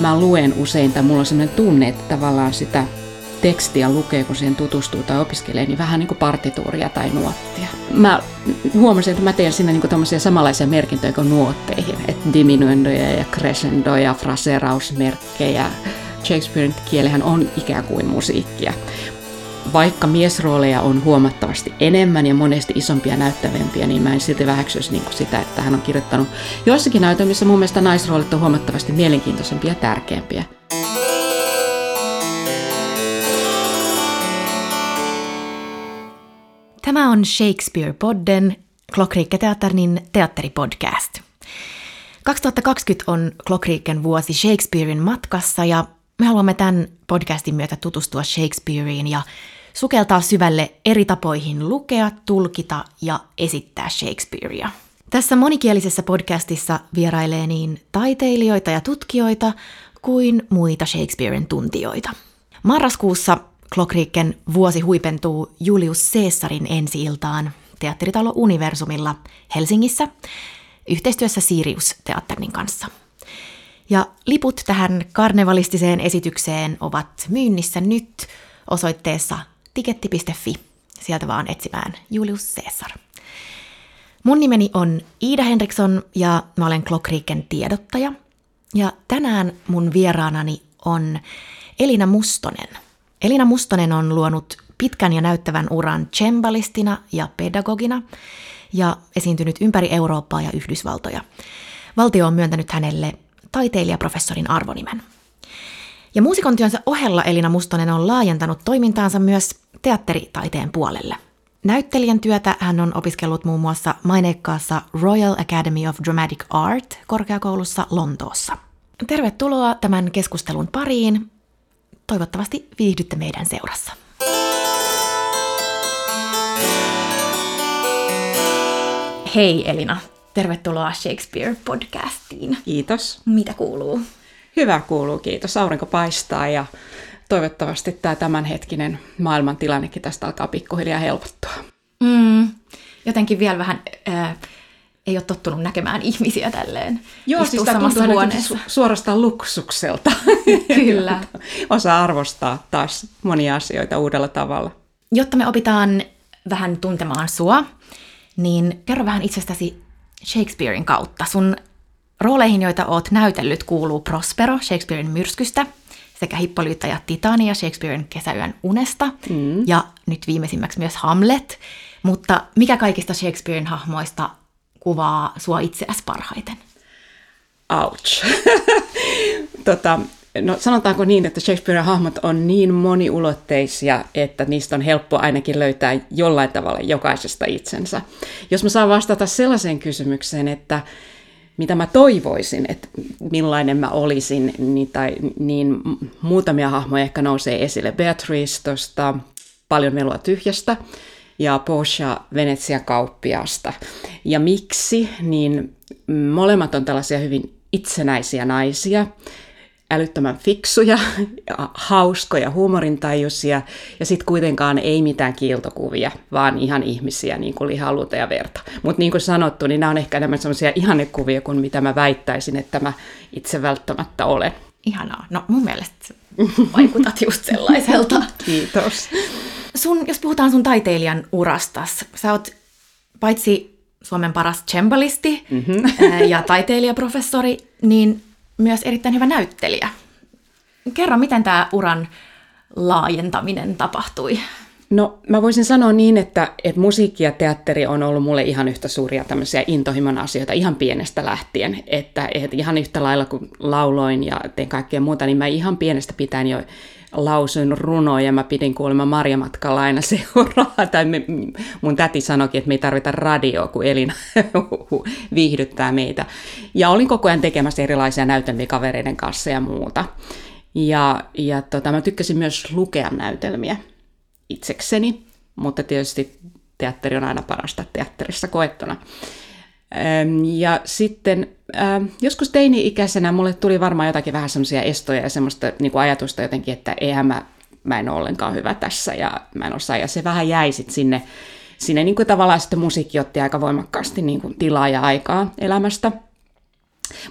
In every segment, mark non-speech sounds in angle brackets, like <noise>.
Mä luen usein, tai mulla on sellainen tunne, että tavallaan sitä tekstiä lukee, kun siihen tutustuu tai opiskelee, niin vähän niin kuin partituuria tai nuottia. Mä huomasin, että mä teen siinä niin kuin samanlaisia merkintöjä kuin nuotteihin, että diminuendoja ja crescendoja, fraserausmerkkejä. Shakespearein kielihän on ikään kuin musiikkia. Vaikka miesrooleja on huomattavasti enemmän ja monesti isompia näyttävämpiä, niin mä en silti väheksyisi niin sitä, että hän on kirjoittanut joissakin näytelmissä mun mielestä naisroolit on huomattavasti mielenkiintoisempia ja tärkeämpiä. Tämä on Shakespeare-podden, Klokriikketeatterin teatteripodcast. 2020 on Klokriikken vuosi Shakespearein matkassa ja me haluamme tämän podcastin myötä tutustua Shakespeareen ja sukeltaa syvälle eri tapoihin lukea, tulkita ja esittää Shakespearea. Tässä monikielisessä podcastissa vierailee niin taiteilijoita ja tutkijoita kuin muita Shakespearen tuntijoita. Marraskuussa Klokriikken vuosi huipentuu Julius Caesarin ensi-iltaan Teatteritalo Universumilla Helsingissä yhteistyössä Sirius-teatterin kanssa. Ja liput tähän karnevalistiseen esitykseen ovat myynnissä nyt osoitteessa tiketti.fi. Sieltä vaan etsimään Julius Caesar. Mun nimeni on Iida Henriksson ja mä olen Klokriiken tiedottaja. Ja tänään mun vieraanani on Elina Mustonen – Elina Mustonen on luonut pitkän ja näyttävän uran cembalistina ja pedagogina ja esiintynyt ympäri Eurooppaa ja Yhdysvaltoja. Valtio on myöntänyt hänelle taiteilijaprofessorin arvonimen. Ja muusikon työnsä ohella Elina Mustonen on laajentanut toimintaansa myös teatteritaiteen puolelle. Näyttelijän työtä hän on opiskellut muun muassa maineikkaassa Royal Academy of Dramatic Art korkeakoulussa Lontoossa. Tervetuloa tämän keskustelun pariin. Toivottavasti viihdytte meidän seurassa. Hei Elina, tervetuloa Shakespeare-podcastiin. Kiitos. Mitä kuuluu? Hyvä kuuluu, kiitos. Aurinko paistaa ja toivottavasti tämä tämänhetkinen maailmantilannekin tästä alkaa pikkuhiljaa helpottua. Mm, jotenkin vielä vähän äh, ei ole tottunut näkemään ihmisiä tälleen. Joo, siis tämä tuntuu huoneessa. Su- suorastaan luksukselta. <laughs> Kyllä. Osaa arvostaa taas monia asioita uudella tavalla. Jotta me opitaan vähän tuntemaan sua, niin kerro vähän itsestäsi Shakespearein kautta. Sun rooleihin, joita oot näytellyt, kuuluu Prospero Shakespearein myrskystä, sekä Hippolyta ja Titania Shakespearein kesäyön unesta, mm. ja nyt viimeisimmäksi myös Hamlet. Mutta mikä kaikista Shakespearein hahmoista kuvaa sua itseäsi parhaiten? Ouch. <laughs> tota, no sanotaanko niin, että Shakespearen hahmot on niin moniulotteisia, että niistä on helppo ainakin löytää jollain tavalla jokaisesta itsensä. Jos mä saan vastata sellaiseen kysymykseen, että mitä mä toivoisin, että millainen mä olisin, niin, tai, niin muutamia hahmoja ehkä nousee esille. Beatrice tuosta Paljon melua tyhjästä, ja Porsche Venetsian kauppiasta. Ja miksi? Niin molemmat on tällaisia hyvin itsenäisiä naisia, älyttömän fiksuja, hauskoja, huumorintajuisia ja sitten kuitenkaan ei mitään kiiltokuvia, vaan ihan ihmisiä, niin kuin lihaluuta ja verta. Mutta niin kuin sanottu, niin nämä on ehkä enemmän sellaisia ihannekuvia kuin mitä mä väittäisin, että mä itse välttämättä olen. Ihanaa. No mun mielestä vaikutat just sellaiselta. <laughs> Kiitos sun, jos puhutaan sun taiteilijan urastas, sä oot paitsi Suomen paras cembalisti mm-hmm. ja taiteilijaprofessori, niin myös erittäin hyvä näyttelijä. Kerro, miten tämä uran laajentaminen tapahtui? No mä voisin sanoa niin, että, että musiikki ja teatteri on ollut mulle ihan yhtä suuria tämmöisiä intohimon asioita ihan pienestä lähtien. Että, että ihan yhtä lailla kuin lauloin ja tein kaikkea muuta, niin mä ihan pienestä pitäen jo lausuin runoja. Mä pidin kuulemma Marjamatkalla aina seuraa. <laughs> Tai me, mun täti sanoikin, että me ei tarvita radioa, kun Elina <laughs> viihdyttää meitä. Ja olin koko ajan tekemässä erilaisia näytelmiä kavereiden kanssa ja muuta. Ja, ja tota, mä tykkäsin myös lukea näytelmiä itsekseni, mutta tietysti teatteri on aina parasta teatterissa koettuna. Ja sitten joskus teini-ikäisenä mulle tuli varmaan jotakin vähän semmoisia estoja ja semmoista niin kuin ajatusta jotenkin, että eihän mä, mä en ole ollenkaan hyvä tässä ja mä en osaa. Ja se vähän jäi sitten sinne, sinne niin kuin tavallaan sitten musiikki otti aika voimakkaasti niin kuin tilaa ja aikaa elämästä.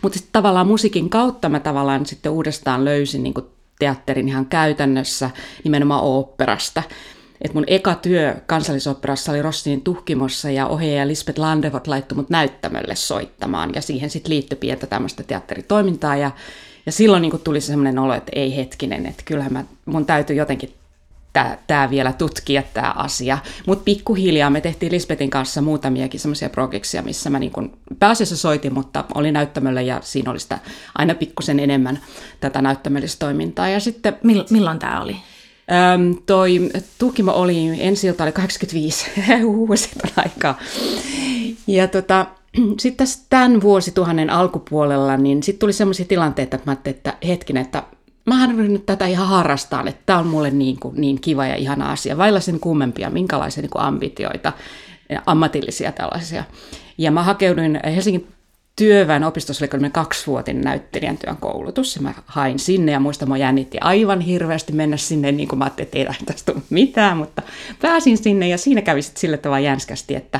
Mutta sitten tavallaan musiikin kautta mä tavallaan sitten uudestaan löysin niin kuin teatterin ihan käytännössä nimenomaan oopperasta. Et mun eka työ kansallisoperassa oli Rossinin tuhkimossa ja ohjaaja Lisbeth Landevot laittoi mut näyttämölle soittamaan ja siihen sitten liittyi pientä tämmöistä teatteritoimintaa ja, ja silloin niin tuli se semmoinen olo, että ei hetkinen, että kyllähän mä, mun täytyy jotenkin tämä vielä tutkia tämä asia. Mutta pikkuhiljaa me tehtiin Lisbetin kanssa muutamiakin semmoisia projekteja, missä mä niin kun pääasiassa soitin, mutta oli näyttämöllä ja siinä oli sitä aina pikkusen enemmän tätä näyttämöllistoimintaa. Ja sitten, Mill- milloin tämä oli? Öm, toi Tukimo oli ensi oli 85, vuosi <laughs> aikaa. Ja tota, <clears throat> sitten tässä tämän vuosituhannen alkupuolella, niin sitten tuli sellaisia tilanteita, että mä ajattelin, että hetkinen, että mähän nyt tätä ihan harrastaan, että tämä on mulle niin, kuin, niin kiva ja ihana asia, vailla sen kummempia, minkälaisia niin kuin ambitioita, ammatillisia tällaisia. Ja mä hakeuduin Helsingin työväen opistossa oli kaksivuotinen näyttelijän työn koulutus, ja mä hain sinne, ja muista mua jännitti aivan hirveästi mennä sinne, niin kuin mä ajattelin, että ei tästä tule mitään, mutta pääsin sinne, ja siinä kävi sitten sille tavalla jänskästi, että,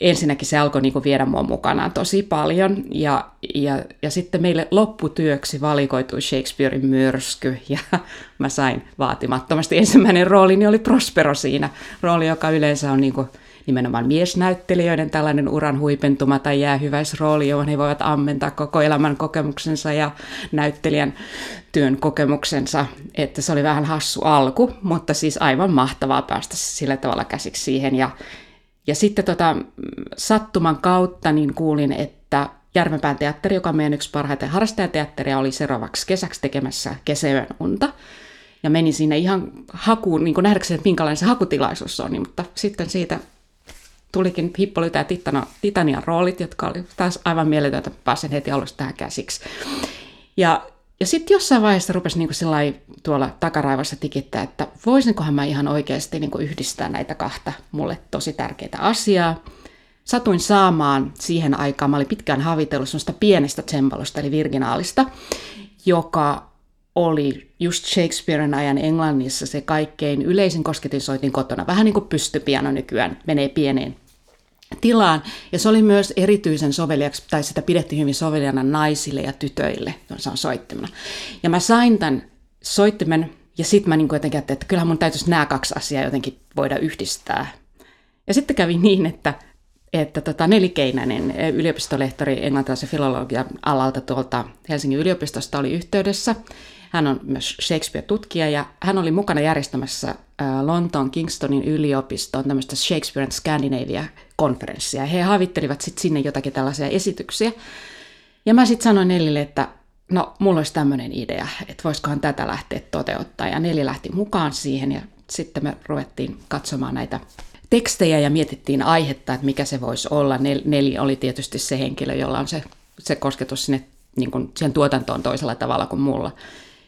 ensinnäkin se alkoi niin viedä mua mukanaan tosi paljon. Ja, ja, ja sitten meille lopputyöksi valikoitui Shakespearein myrsky ja <laughs> mä sain vaatimattomasti. Ensimmäinen rooli niin oli Prospero siinä. Rooli, joka yleensä on niin kuin nimenomaan miesnäyttelijöiden tällainen uran huipentuma tai jäähyväisrooli, johon he voivat ammentaa koko elämän kokemuksensa ja näyttelijän työn kokemuksensa. Että se oli vähän hassu alku, mutta siis aivan mahtavaa päästä sillä tavalla käsiksi siihen. Ja ja sitten tota, sattuman kautta niin kuulin, että Järvenpään teatteri, joka on meidän yksi parhaiten harrastajateatteria, oli seuraavaksi kesäksi tekemässä kesäyön unta. Ja menin sinne ihan hakuun, niin nähdäkseni, että minkälainen se hakutilaisuus on, niin, mutta sitten siitä tulikin Hippolyta ja Titana, Titanian roolit, jotka oli taas aivan mieletöntä, pääsen heti alusta tähän käsiksi. Ja ja sitten jossain vaiheessa rupesi niin kuin tuolla takaraivassa tikittää, että voisinkohan mä ihan oikeasti niin kuin yhdistää näitä kahta mulle tosi tärkeitä asiaa. Satuin saamaan siihen aikaan, mä olin pitkään havitellut sellaista pienestä tsembalosta, eli virginaalista, joka oli just Shakespearen ajan Englannissa se kaikkein yleisin kosketinsoitin kotona. Vähän niin kuin pystypiano nykyään menee pieneen tilaan. Ja se oli myös erityisen soveliaksi, tai sitä pidettiin hyvin soveliana naisille ja tytöille, se on soittimena. Ja mä sain tämän soittimen, ja sitten mä niin jotenkin ajattelin, että kyllähän mun täytyisi nämä kaksi asiaa jotenkin voida yhdistää. Ja sitten kävi niin, että, että tota nelikeinäinen yliopistolehtori englantilaisen filologian alalta tuolta Helsingin yliopistosta oli yhteydessä. Hän on myös Shakespeare-tutkija ja hän oli mukana järjestämässä Lontoon Kingstonin yliopiston tämmöistä Shakespeare and Scandinavia-konferenssia. He havittelivat sitten sinne jotakin tällaisia esityksiä. Ja mä sitten sanoin Nelille, että no mulla olisi tämmöinen idea, että voisikohan tätä lähteä toteuttaa. Ja Neli lähti mukaan siihen ja sitten me ruvettiin katsomaan näitä tekstejä ja mietittiin aihetta, että mikä se voisi olla. Neli oli tietysti se henkilö, jolla on se, se kosketus sinne niin kuin siihen tuotantoon toisella tavalla kuin mulla.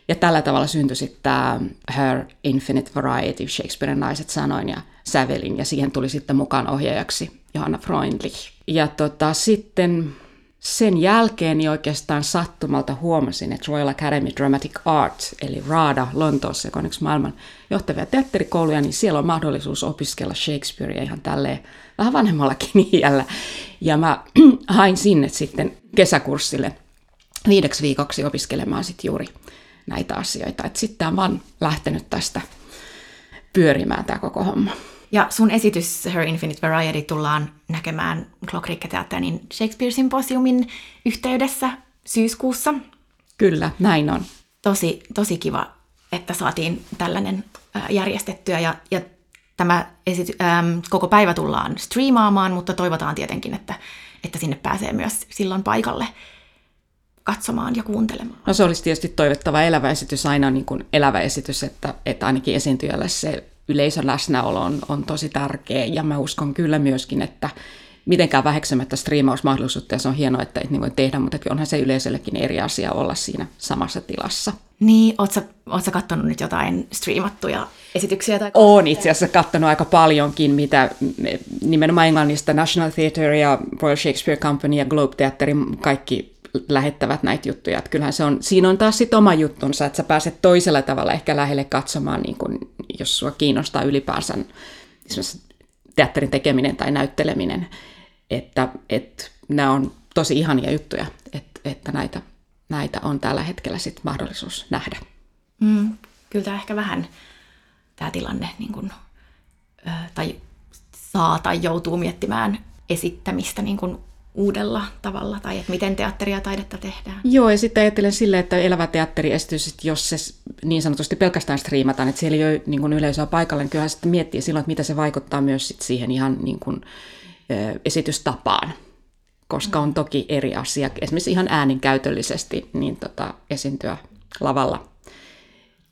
Ja tällä tavalla syntyi sitten tämä Her Infinite Variety, Shakespearen naiset sanoin ja sävelin, ja siihen tuli sitten mukaan ohjaajaksi Johanna Freundlich. Ja tota, sitten sen jälkeen niin oikeastaan sattumalta huomasin, että Royal Academy Dramatic Art, eli RADA Lontoossa, joka on yksi maailman johtavia teatterikouluja, niin siellä on mahdollisuus opiskella Shakespearea ihan tälleen vähän vanhemmallakin <laughs> iällä. Ja mä <clears throat> hain sinne sitten kesäkurssille viideksi viikoksi opiskelemaan sitten juuri näitä asioita. Sitten on vaan lähtenyt tästä pyörimään tämä koko homma. Ja sun esitys Her Infinite Variety tullaan näkemään Clockrick-teatterin Shakespeare-symposiumin yhteydessä syyskuussa. Kyllä, näin on. Tosi, tosi kiva, että saatiin tällainen järjestettyä ja, ja tämä esity, ähm, koko päivä tullaan striimaamaan, mutta toivotaan tietenkin, että, että sinne pääsee myös silloin paikalle katsomaan ja kuuntelemaan. No se olisi tietysti toivottava elävä esitys, aina niin kuin elävä esitys, että, että ainakin esiintyjälle se yleisön läsnäolo on, on tosi tärkeä. Ja mä uskon kyllä myöskin, että mitenkään väheksymättä striimausmahdollisuutta, ja se on hienoa, että niin voi tehdä, mutta onhan se yleisöllekin eri asia olla siinä samassa tilassa. Niin, ootko sä katsonut nyt jotain striimattuja esityksiä? Tai Olen itse asiassa katsonut aika paljonkin, mitä nimenomaan Englannista National Theatre ja Royal Shakespeare Company ja Globe Theatre, kaikki lähettävät näitä juttuja. Että kyllähän se on, siinä on taas sitten oma juttunsa, että sä pääset toisella tavalla ehkä lähelle katsomaan, niin kun, jos sua kiinnostaa ylipäänsä teatterin tekeminen tai näytteleminen. Että, että nämä on tosi ihania juttuja. Että että näitä, näitä on tällä hetkellä sit mahdollisuus nähdä. Mm, kyllä tämä ehkä vähän tämä tilanne niin kun, tai saa tai joutuu miettimään esittämistä niin kun uudella tavalla, tai että miten teatteria ja taidetta tehdään. Joo, ja sitten ajattelen silleen, että elävä teatteriesitys, jos se niin sanotusti pelkästään striimataan, että siellä ei ole niin kuin yleisöä paikalla, niin kyllähän sitten miettii silloin, että mitä se vaikuttaa myös sit siihen ihan niin kuin, esitystapaan, koska on toki eri asia, esimerkiksi ihan ääninkäytöllisesti niin tota, esiintyä lavalla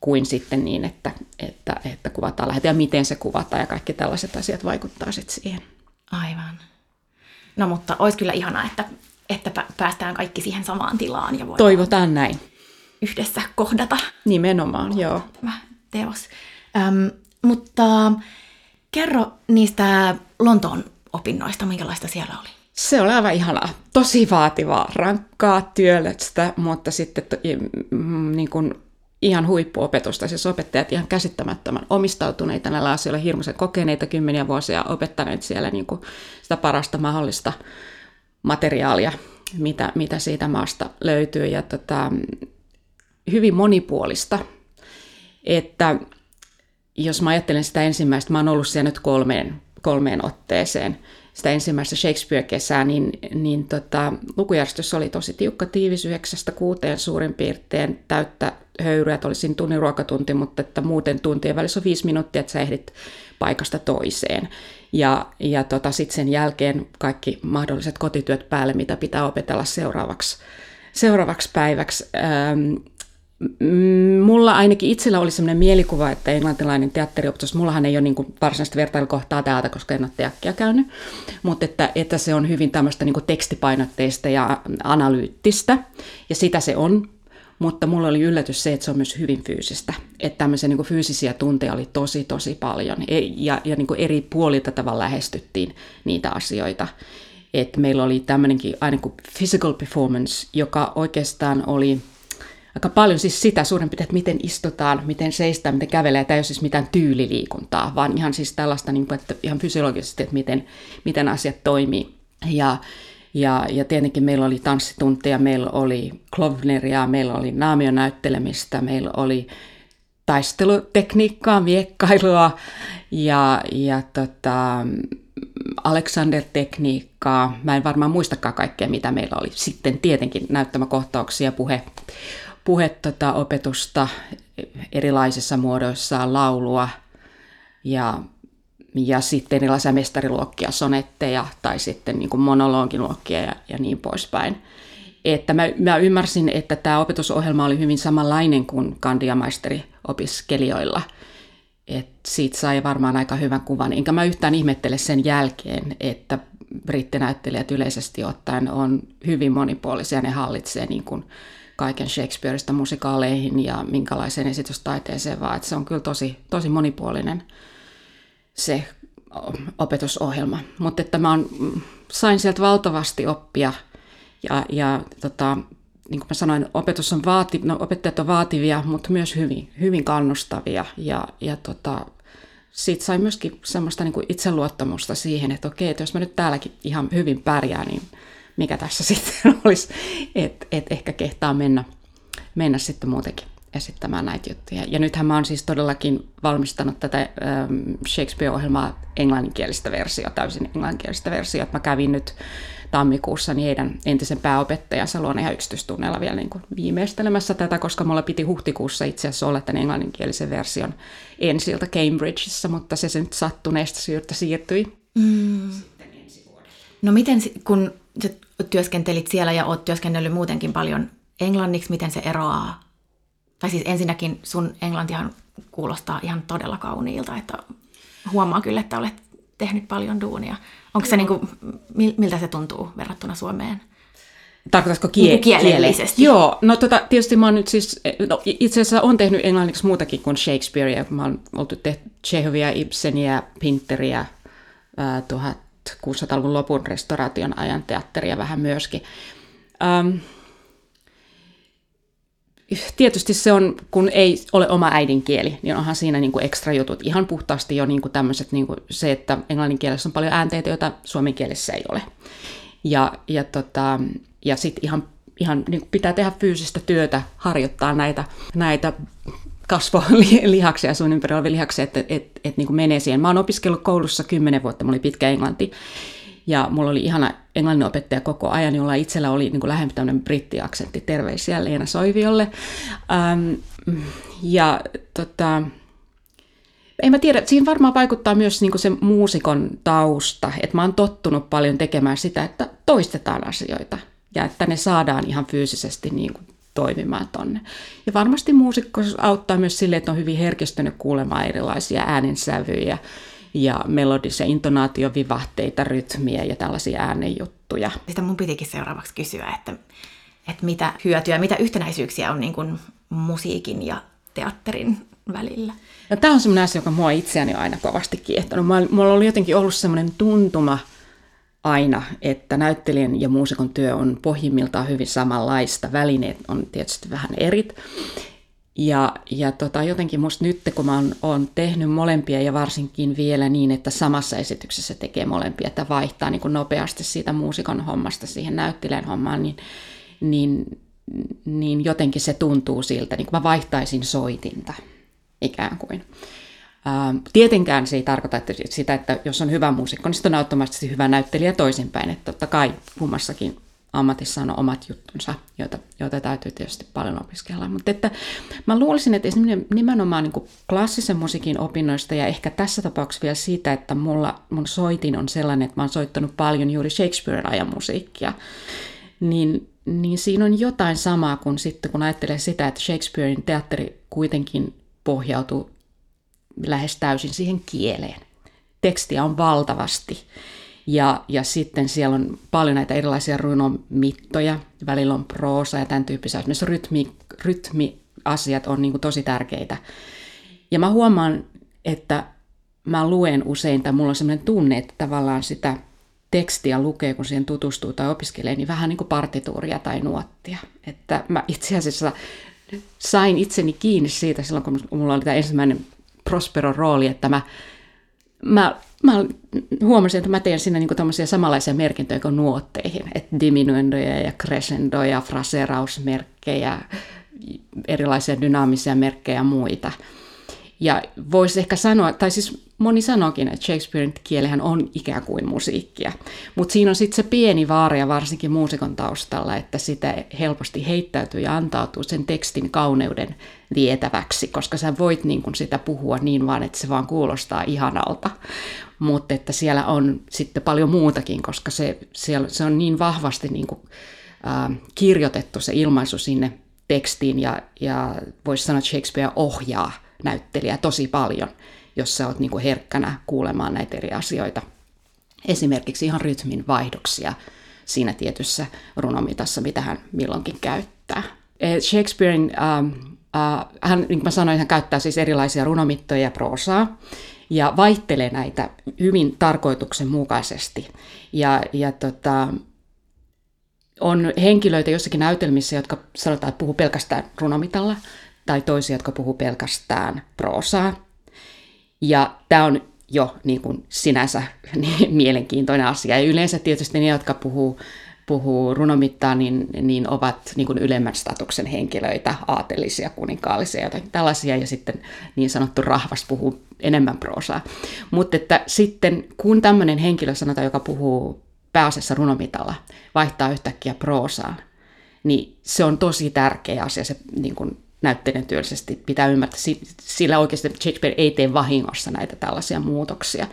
kuin sitten niin, että, että, että kuvataan lähetä ja miten se kuvataan ja kaikki tällaiset asiat vaikuttaa sitten siihen. Aivan. No mutta olisi kyllä ihanaa, että, että päästään kaikki siihen samaan tilaan ja Toivotaan näin. yhdessä kohdata Nimenomaan, joo. tämä teos. Öm, mutta kerro niistä Lontoon opinnoista, minkälaista siellä oli? Se oli aivan ihanaa. Tosi vaativaa, rankkaa, työlästä, mutta sitten to, mm, niin kuin ihan huippuopetusta. Siis opettajat ihan käsittämättömän omistautuneita näillä asioilla, hirmuisen kokeneita kymmeniä vuosia opettaneet siellä niin kuin sitä parasta mahdollista materiaalia, mitä, mitä siitä maasta löytyy. Ja tota, hyvin monipuolista, että jos mä ajattelen sitä ensimmäistä, mä oon ollut siellä nyt kolmeen, kolmeen otteeseen, sitä ensimmäistä Shakespeare-kesää, niin, niin tota, lukujärjestys oli tosi tiukka, tiivis yhdeksästä kuuteen suurin piirtein, täyttä höyryä, että oli siinä tunnin ruokatunti, mutta että muuten tuntien välissä on viisi minuuttia, että sä ehdit paikasta toiseen. Ja, ja tota, sitten sen jälkeen kaikki mahdolliset kotityöt päälle, mitä pitää opetella seuraavaksi, seuraavaksi päiväksi. Ähm, mulla ainakin itsellä oli sellainen mielikuva, että englantilainen teatteriopetus, mullahan ei ole niin varsinaista vertailukohtaa täältä, koska en ole teakkia käynyt, mutta että, että se on hyvin tämmöistä niin tekstipainotteista ja analyyttistä, ja sitä se on, mutta mulla oli yllätys se, että se on myös hyvin fyysistä. Että tämmöisiä niin fyysisiä tunteja oli tosi, tosi paljon, e, ja, ja niin eri puolilta tavalla lähestyttiin niitä asioita. Että meillä oli tämmöinenkin aina kuin physical performance, joka oikeastaan oli aika paljon siis sitä suurin piirtein, että miten istutaan, miten seistään, miten kävelee. Tämä ei ole siis mitään tyyliliikuntaa, vaan ihan siis tällaista, niin kuin, että ihan fysiologisesti, että miten, miten asiat toimii. Ja, ja, ja tietenkin meillä oli tanssitunteja, meillä oli Klovneria, meillä oli naamion näyttelemistä, meillä oli taistelutekniikkaa, miekkailua ja, ja tota, Alexander-tekniikkaa. Mä en varmaan muistakaan kaikkea, mitä meillä oli. Sitten tietenkin näyttämäkohtauksia, puhe, puhe tota, opetusta erilaisissa muodoissa, laulua ja, ja sitten erilaisia mestariluokkia, sonetteja tai sitten niin monologiluokkia ja, ja niin poispäin. Että mä, mä ymmärsin, että tämä opetusohjelma oli hyvin samanlainen kuin kandiamaisteri-opiskelijoilla. Et siitä sai varmaan aika hyvän kuvan. Enkä mä yhtään ihmettele sen jälkeen, että brittinäyttelijät yleisesti ottaen on hyvin monipuolisia. Ne hallitsee niin kuin kaiken Shakespeareista musikaaleihin ja minkälaiseen esitystaiteeseen, vaan että se on kyllä tosi, tosi monipuolinen se opetusohjelma. Mutta että mä on, sain sieltä valtavasti oppia ja, ja tota, niin kuin mä sanoin, opetus on vaati, no, opettajat on vaativia, mutta myös hyvin, hyvin kannustavia. Ja, ja tota, siitä sai myöskin semmoista niin kuin itseluottamusta siihen, että okei, että jos mä nyt täälläkin ihan hyvin pärjään, niin mikä tässä <laughs> sitten olisi, että et ehkä kehtaa mennä, mennä sitten muutenkin esittämään näitä juttuja. Ja nythän mä oon siis todellakin valmistanut tätä ähm, Shakespeare-ohjelmaa englanninkielistä versiota, täysin englanninkielistä versiota. Mä kävin nyt tammikuussa niin heidän entisen pääopettajansa luona ihan yksityistunneilla vielä niin kuin viimeistelemässä tätä, koska mulla piti huhtikuussa itse asiassa olla tämän englanninkielisen version ensiltä Cambridgeissa, mutta se, se nyt sattuneesta syystä siirtyi. Mm. No miten, kun sä työskentelit siellä ja oot työskennellyt muutenkin paljon englanniksi, miten se eroaa? Tai siis ensinnäkin sun englantihan kuulostaa ihan todella kauniilta, että huomaa kyllä, että olet tehnyt paljon duunia. Onko se niin kuin, miltä se tuntuu verrattuna Suomeen? Tarkoitatko kie- niin kielellisesti? Joo, no tota, tietysti mä oon nyt siis, no, itse asiassa on tehnyt englanniksi muutakin kuin Shakespearea. Mä oon oltu tehty Chehovia, Ibseniä, Pinteriä, ää, 1600-luvun lopun restauraation ajan teatteria vähän myöskin. Ähm, tietysti se on, kun ei ole oma äidinkieli, niin onhan siinä niin kuin ekstra jutut. Ihan puhtaasti jo niin kuin tämmöiset, niin kuin se, että englannin kielessä on paljon äänteitä, joita suomen kielessä ei ole. Ja, ja, tota, ja sitten ihan ihan niin kuin pitää tehdä fyysistä työtä, harjoittaa näitä, näitä kasvolihaksia sun ympärillä lihaksia, että et, et, niin kuin menee siihen. Mä oon opiskellut koulussa kymmenen vuotta, mulla oli pitkä englanti. Ja mulla oli ihana englannin opettaja koko ajan, jolla itsellä oli niin lähempi tämmöinen brittiaksentti. Terveisiä Leena Soiviolle. Ähm, ja tota, en mä tiedä, siinä varmaan vaikuttaa myös niin se muusikon tausta, että mä oon tottunut paljon tekemään sitä, että toistetaan asioita ja että ne saadaan ihan fyysisesti niin kuin toimimaan tonne. Ja varmasti muusikko auttaa myös sille, että on hyvin herkistynyt kuulemaan erilaisia äänensävyjä ja melodisia intonaatiovivahteita, rytmiä ja tällaisia äänenjuttuja. Sitä mun pitikin seuraavaksi kysyä, että, että mitä hyötyä, mitä yhtenäisyyksiä on niin kuin musiikin ja teatterin välillä? Ja tämä on semmoinen asia, joka mua itseäni on aina kovasti kiehtonut. Mulla oli jotenkin ollut semmoinen tuntuma aina, että näyttelijän ja muusikon työ on pohjimmiltaan hyvin samanlaista. Välineet on tietysti vähän erit. Ja, ja tota, jotenkin musta nyt, kun mä oon, oon tehnyt molempia ja varsinkin vielä niin, että samassa esityksessä tekee molempia, että vaihtaa niin nopeasti siitä muusikon hommasta siihen näyttelijän hommaan, niin, niin, niin jotenkin se tuntuu siltä, niin kuin mä vaihtaisin soitinta ikään kuin. Ähm, tietenkään se ei tarkoita että sitä, että jos on hyvä muusikko, niin sitten on automaattisesti hyvä näyttelijä toisinpäin. Että totta kai kummassakin ammatissa on omat juttunsa, joita, joita täytyy tietysti paljon opiskella. Mutta että mä luulisin, että nimenomaan niin klassisen musiikin opinnoista ja ehkä tässä tapauksessa vielä siitä, että mulla, mun soitin on sellainen, että mä oon soittanut paljon juuri Shakespearen ajan musiikkia, niin, niin siinä on jotain samaa kuin sitten, kun ajattelee sitä, että Shakespearein teatteri kuitenkin pohjautuu lähes täysin siihen kieleen. Tekstiä on valtavasti. Ja, ja sitten siellä on paljon näitä erilaisia runomittoja, välillä on proosa ja tämän tyyppisiä. Esimerkiksi rytmi, rytmiasiat on niin kuin tosi tärkeitä. Ja mä huomaan, että mä luen usein, tai mulla on sellainen tunne, että tavallaan sitä tekstiä lukee, kun siihen tutustuu tai opiskelee, niin vähän niin kuin partituuria tai nuottia. Että mä itse asiassa sain itseni kiinni siitä silloin, kun mulla oli tämä ensimmäinen Prospero-rooli, että mä, mä, mä huomasin, että mä teen siinä niinku samanlaisia merkintöjä kuin nuotteihin, että diminuendoja ja crescendoja, fraserausmerkkejä, erilaisia dynaamisia merkkejä ja muita. Ja voisi ehkä sanoa, tai siis moni sanokin, että Shakespearein kielihän on ikään kuin musiikkia. Mutta siinä on sitten se pieni vaara, varsinkin muusikon taustalla, että sitä helposti heittäytyy ja antautuu sen tekstin kauneuden vietäväksi, koska sä voit niin kun sitä puhua niin vaan, että se vaan kuulostaa ihanalta. Mutta että siellä on sitten paljon muutakin, koska se, siellä, se on niin vahvasti niin kuin, äh, kirjoitettu se ilmaisu sinne tekstiin ja, ja voisi sanoa, että Shakespeare ohjaa näyttelijää tosi paljon, jos sä oot niin kuin herkkänä kuulemaan näitä eri asioita. Esimerkiksi ihan rytmin vaihdoksia siinä tietyssä runomitassa, mitä hän milloinkin käyttää. Eh, Shakespearein, äh, äh, hän, niin kuin mä sanoin, hän käyttää siis erilaisia runomittoja ja proosaa, ja vaihtelee näitä hyvin tarkoituksenmukaisesti. Ja, ja tota, on henkilöitä jossakin näytelmissä, jotka sanotaan, että puhuu pelkästään runomitalla, tai toisia, jotka puhuu pelkästään proosaa. Ja tämä on jo niin kuin sinänsä <laughs> niin mielenkiintoinen asia. Ja yleensä tietysti ne, jotka puhuu, puhuu runomittaa, niin, niin ovat niin kuin ylemmän statuksen henkilöitä, aatelisia, kuninkaallisia, jotain tällaisia, ja sitten niin sanottu rahvas puhuu enemmän proosaa. Mutta että sitten kun tämmöinen henkilö sanotaan, joka puhuu pääasiassa runomitalla, vaihtaa yhtäkkiä proosaan, niin se on tosi tärkeä asia, se niin kuin näyttelijän työllisesti pitää ymmärtää, sillä oikeasti Shakespeare ei tee vahingossa näitä tällaisia muutoksia.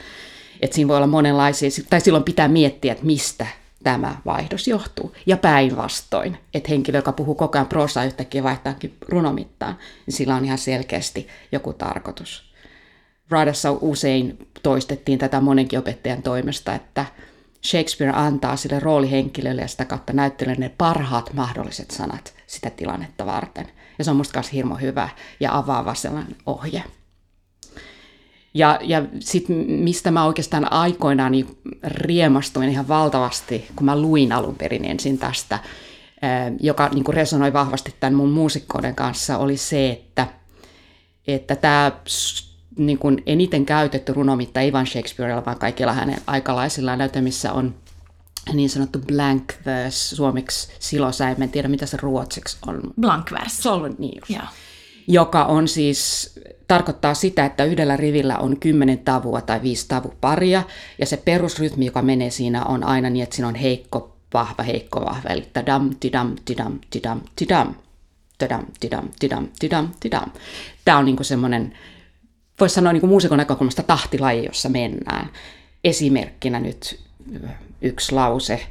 Että siinä voi olla monenlaisia, tai silloin pitää miettiä, että mistä tämä vaihdos johtuu. Ja päinvastoin, että henkilö, joka puhuu koko ajan proosaa yhtäkkiä vaihtaakin runomittaan, niin sillä on ihan selkeästi joku tarkoitus. Radassa usein toistettiin tätä monenkin opettajan toimesta, että Shakespeare antaa sille roolihenkilölle ja sitä kautta näyttelijälle ne parhaat mahdolliset sanat sitä tilannetta varten – ja se on musta hirmo hyvä ja avaava sellainen ohje. Ja, ja sitten mistä mä oikeastaan aikoinaan niin riemastuin ihan valtavasti, kun mä luin alun perin ensin tästä, joka niin kuin resonoi vahvasti tämän mun muusikkoiden kanssa, oli se, että, että tämä niin kuin eniten käytetty runomitta ei vain Shakespearella, vaan kaikilla hänen aikalaisillaan näytelmissä on niin sanottu blank verse, suomeksi silosäin, en tiedä mitä se ruotsiksi on. Blank verse. Se on niin just. Yeah. Joka on siis, tarkoittaa sitä, että yhdellä rivillä on kymmenen tavua tai viisi tavuparia, ja se perusrytmi, joka menee siinä, on aina niin, että siinä on heikko, vahva, heikko, vahva, eli tadam, tidam, tidam, tidam, tidam, tadam, tidam, tidam, tidam, tidam. Tämä on niin semmoinen, voisi sanoa niinku muusikon näkökulmasta tahtilaji, jossa mennään. Esimerkkinä nyt yksi lause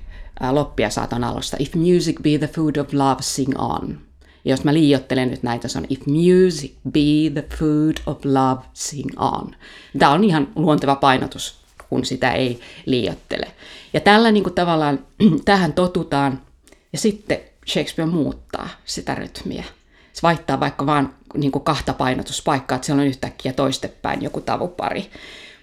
loppia saatan alusta. If music be the food of love, sing on. Ja jos mä liiottelen nyt näitä, se on If music be the food of love, sing on. Tämä on ihan luonteva painotus, kun sitä ei liiottele. Ja tällä niin kuin tavallaan <clears throat> tähän totutaan, ja sitten Shakespeare muuttaa sitä rytmiä. Se vaihtaa vaikka vaan niin kahta painotuspaikkaa, että siellä on yhtäkkiä toistepäin joku tavupari.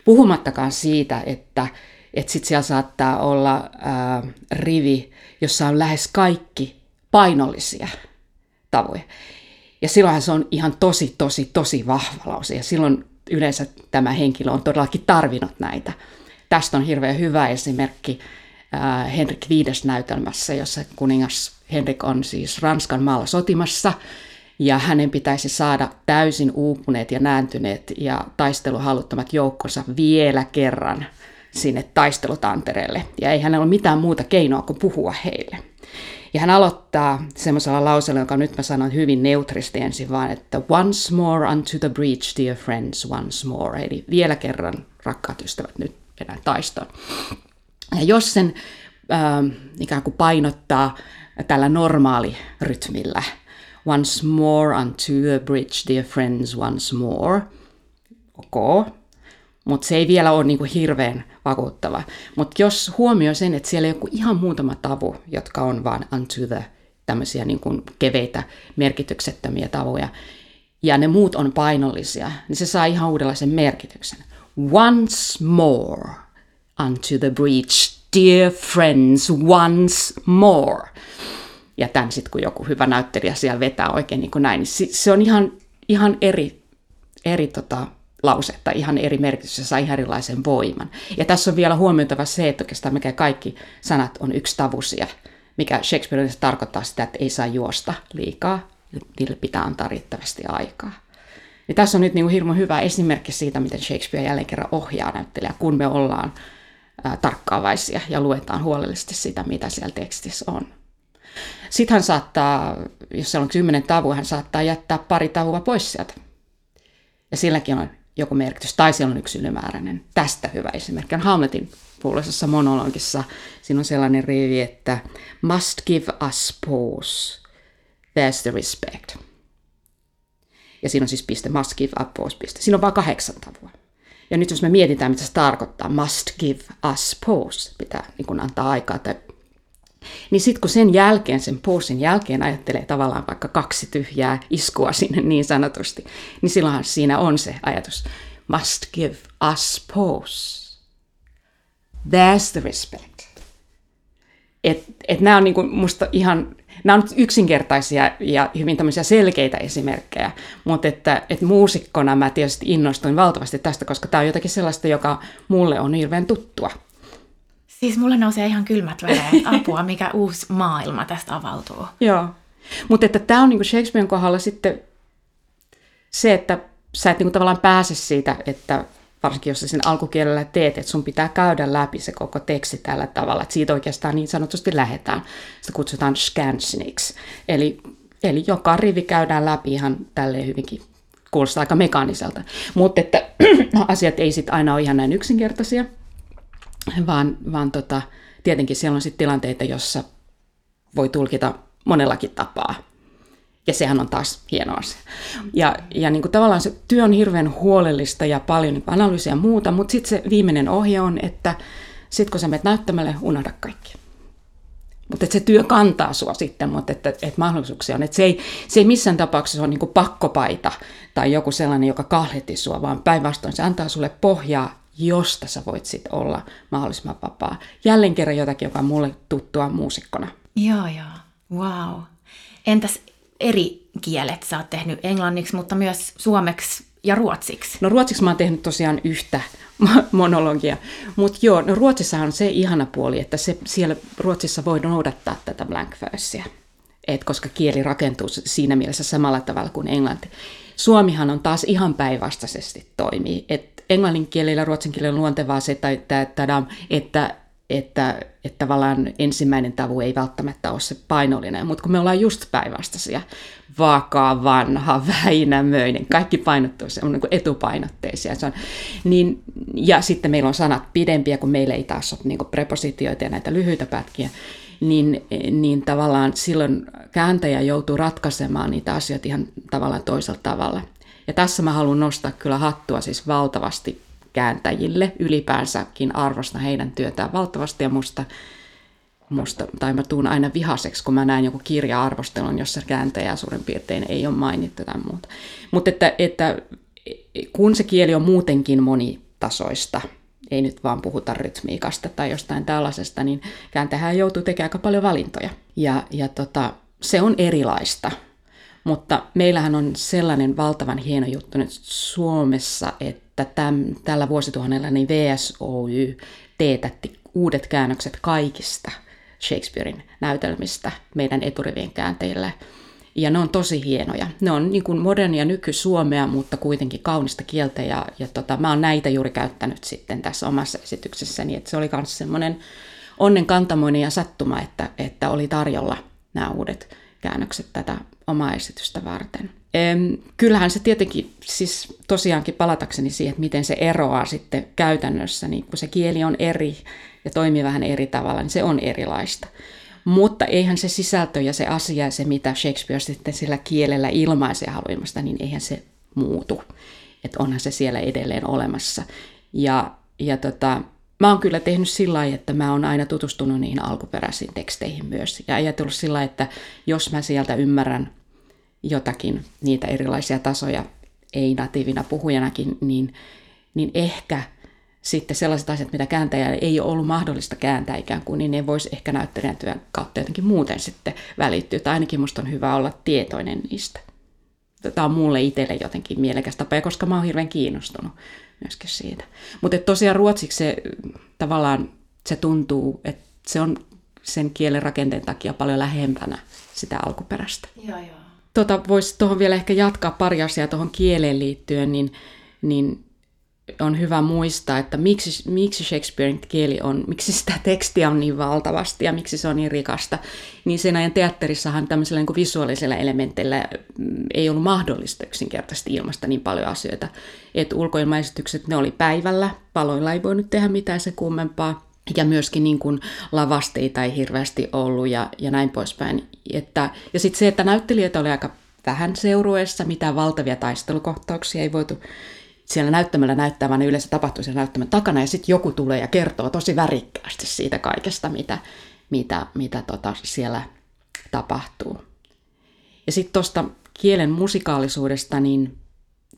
Puhumattakaan siitä, että että sitten siellä saattaa olla ää, rivi, jossa on lähes kaikki painollisia tavoja. Ja silloinhan se on ihan tosi, tosi, tosi vahva lause. Ja silloin yleensä tämä henkilö on todellakin tarvinnut näitä. Tästä on hirveän hyvä esimerkki äh, Henrik Viides näytelmässä, jossa kuningas Henrik on siis Ranskan maalla sotimassa. Ja hänen pitäisi saada täysin uupuneet ja nääntyneet ja taisteluhaluttomat joukkonsa vielä kerran sinne taistelutantereelle. Ja ei hänellä ole mitään muuta keinoa kuin puhua heille. Ja hän aloittaa semmoisella lauseella, joka nyt mä sanon hyvin neutristi ensin vaan, että once more unto the breach, dear friends, once more. Eli vielä kerran, rakkaat ystävät, nyt enää taistoon. Ja jos sen äh, ikään kuin painottaa tällä normaali rytmillä, once more unto the bridge, dear friends, once more, ok, mutta se ei vielä ole niinku hirveän vakuuttava. Mutta jos huomioi sen, että siellä on ihan muutama tavu, jotka on vaan unto the tämmöisiä niinku keveitä, merkityksettömiä tavuja, ja ne muut on painollisia, niin se saa ihan uudenlaisen merkityksen. Once more unto the breach, dear friends, once more. Ja tämän sitten, kun joku hyvä näyttelijä siellä vetää oikein niin kuin näin, niin se on ihan, ihan eri, eri tota, lausetta, ihan eri merkitys, saa ihan erilaisen voiman. Ja tässä on vielä huomioitava se, että oikeastaan mikä kaikki sanat on yksitavuisia, mikä Shakespeare tarkoittaa sitä, että ei saa juosta liikaa, niille pitää antaa riittävästi aikaa. Ja tässä on nyt niin kuin hyvä esimerkki siitä, miten Shakespeare jälleen kerran ohjaa näyttelijää, kun me ollaan ää, tarkkaavaisia ja luetaan huolellisesti sitä, mitä siellä tekstissä on. Sitten hän saattaa, jos siellä on kymmenen tavua, hän saattaa jättää pari tavua pois sieltä. Ja silläkin on joku merkitys, tai siellä on yksi ylimääräinen. Tästä hyvä esimerkki on Hamletin kuuluisessa monologissa. Siinä on sellainen rivi, että must give us pause, there's the respect. Ja siinä on siis piste, must give up pause piste. Siinä on vain kahdeksan tavua. Ja nyt jos me mietitään, mitä se tarkoittaa, must give us pause, pitää niin antaa aikaa tai niin sitten kun sen jälkeen, sen posin jälkeen ajattelee tavallaan vaikka kaksi tyhjää iskua sinne niin sanotusti, niin silloinhan siinä on se ajatus, must give us pause. There's the respect. Et, et nämä on niinku musta ihan, nämä on yksinkertaisia ja hyvin tämmöisiä selkeitä esimerkkejä, mutta että, että muusikkona mä tietysti innostuin valtavasti tästä, koska tämä on jotakin sellaista, joka mulle on hirveän tuttua. Siis mulle nousee ihan kylmät väreet. Apua, mikä uusi maailma tästä avautuu. Joo. Mutta että tämä on niinku Shakespearen kohdalla sitten se, että sä et niinku tavallaan pääse siitä, että varsinkin jos sä sen alkukielellä teet, että sun pitää käydä läpi se koko teksti tällä tavalla, että siitä oikeastaan niin sanotusti lähetään. Sitä kutsutaan scansioniksi. Eli, eli joka rivi käydään läpi ihan tälleen hyvinkin kuulostaa aika mekaaniselta. Mutta että <clears throat> asiat ei sitten aina ole ihan näin yksinkertaisia vaan, vaan tota, tietenkin siellä on sitten tilanteita, jossa voi tulkita monellakin tapaa. Ja sehän on taas hieno asia. Ja, ja niin kuin tavallaan se työ on hirveän huolellista ja paljon niin analyysiä ja muuta, mutta sitten se viimeinen ohje on, että sitten kun sä menet näyttämälle, unohda kaikki. Mutta se työ kantaa sua sitten, mutta että, että mahdollisuuksia on. Että se, ei, se ei missään tapauksessa ole niin pakkopaita tai joku sellainen, joka kahletti sua, vaan päinvastoin se antaa sulle pohjaa josta sä voit sitten olla mahdollisimman vapaa. Jälleen kerran jotakin, joka on mulle tuttua muusikkona. Joo, joo. Wow. Entäs eri kielet? Sä oot tehnyt englanniksi, mutta myös suomeksi Ja ruotsiksi? No ruotsiksi mä oon tehnyt tosiaan yhtä monologia. Mutta joo, no Ruotsissa on se ihana puoli, että se, siellä Ruotsissa voi noudattaa tätä blank versia. Et koska kieli rakentuu siinä mielessä samalla tavalla kuin englanti. Suomihan on taas ihan päinvastaisesti toimii. Et englannin kielellä ruotsin kielellä on luontevaa se, että, että, että, että että, että tavallaan ensimmäinen tavu ei välttämättä ole se painollinen, mutta kun me ollaan just päinvastaisia, vakaa, vanha, <laughs> väinämöinen, kaikki painottuu, se on niin etupainotteisia. Se on, niin, ja sitten meillä on sanat pidempiä, kun meillä ei taas ole niin prepositioita ja näitä lyhyitä pätkiä, niin, niin tavallaan silloin kääntäjä joutuu ratkaisemaan niitä asioita ihan tavallaan toisella tavalla. Ja tässä mä haluan nostaa kyllä hattua siis valtavasti kääntäjille ylipäänsäkin arvostan heidän työtään valtavasti ja musta, musta tai mä tuun aina vihaseksi, kun mä näen joku kirja-arvostelun, jossa kääntäjää suurin piirtein ei ole mainittu tai muuta. Mutta että, että kun se kieli on muutenkin monitasoista, ei nyt vaan puhuta rytmiikasta tai jostain tällaisesta, niin kääntäjä joutuu tekemään aika paljon valintoja. Ja, ja tota, se on erilaista. Mutta meillähän on sellainen valtavan hieno juttu nyt Suomessa, että täm, tällä vuosituhannella niin VSOY teetätti uudet käännökset kaikista Shakespearein näytelmistä meidän eturivien käänteille. Ja ne on tosi hienoja. Ne on niin kuin modernia nyky-suomea, mutta kuitenkin kaunista kieltä. Ja, ja tota, mä oon näitä juuri käyttänyt sitten tässä omassa esityksessäni. Että se oli myös semmoinen onnen kantamoinen ja sattuma, että, että oli tarjolla nämä uudet käännökset tätä omaa esitystä varten. Kyllähän se tietenkin, siis tosiaankin palatakseni siihen, että miten se eroaa sitten käytännössä, niin kun se kieli on eri ja toimii vähän eri tavalla, niin se on erilaista. Mutta eihän se sisältö ja se asia ja se, mitä Shakespeare sitten sillä kielellä ilmaisee haluimasta, niin eihän se muutu. Että onhan se siellä edelleen olemassa. Ja, ja tota, mä oon kyllä tehnyt sillä lailla, että mä oon aina tutustunut niihin alkuperäisiin teksteihin myös. Ja ajatellut sillä lailla, että jos mä sieltä ymmärrän jotakin niitä erilaisia tasoja ei-natiivina puhujanakin, niin, niin ehkä sitten sellaiset asiat, mitä kääntäjälle ei ole ollut mahdollista kääntää ikään kuin, niin ne voisi ehkä näyttelijän työn kautta jotenkin muuten sitten välittyä. Tai ainakin musta on hyvä olla tietoinen niistä. Tämä on mulle itselle jotenkin mielekäs tapa, koska mä oon hirveän kiinnostunut myöskin siitä. Mutta tosiaan ruotsiksi se tavallaan se tuntuu, että se on sen kielen rakenteen takia paljon lähempänä sitä alkuperäistä. Joo, joo tota, voisi tuohon vielä ehkä jatkaa pari asiaa tuohon kieleen liittyen, niin, niin on hyvä muistaa, että miksi, miksi Shakespearein kieli on, miksi sitä tekstiä on niin valtavasti ja miksi se on niin rikasta. Niin sen ajan teatterissahan tämmöisellä niin visuaalisella elementillä mm, ei ollut mahdollista yksinkertaisesti ilmasta niin paljon asioita. Että ulkoilmaesitykset, ne oli päivällä, paloilla ei voinut tehdä mitään se kummempaa. Ja myöskin niin kuin lavasteita ei hirveästi ollut ja, ja näin poispäin. Että, ja sitten se, että näyttelijöitä oli aika vähän seurueessa, mitään valtavia taistelukohtauksia ei voitu siellä näyttämällä näyttää, vaan ne yleensä tapahtuu siellä näyttämän takana, ja sitten joku tulee ja kertoo tosi värikkäästi siitä kaikesta, mitä, mitä, mitä tota siellä tapahtuu. Ja sitten tuosta kielen musikaalisuudesta, niin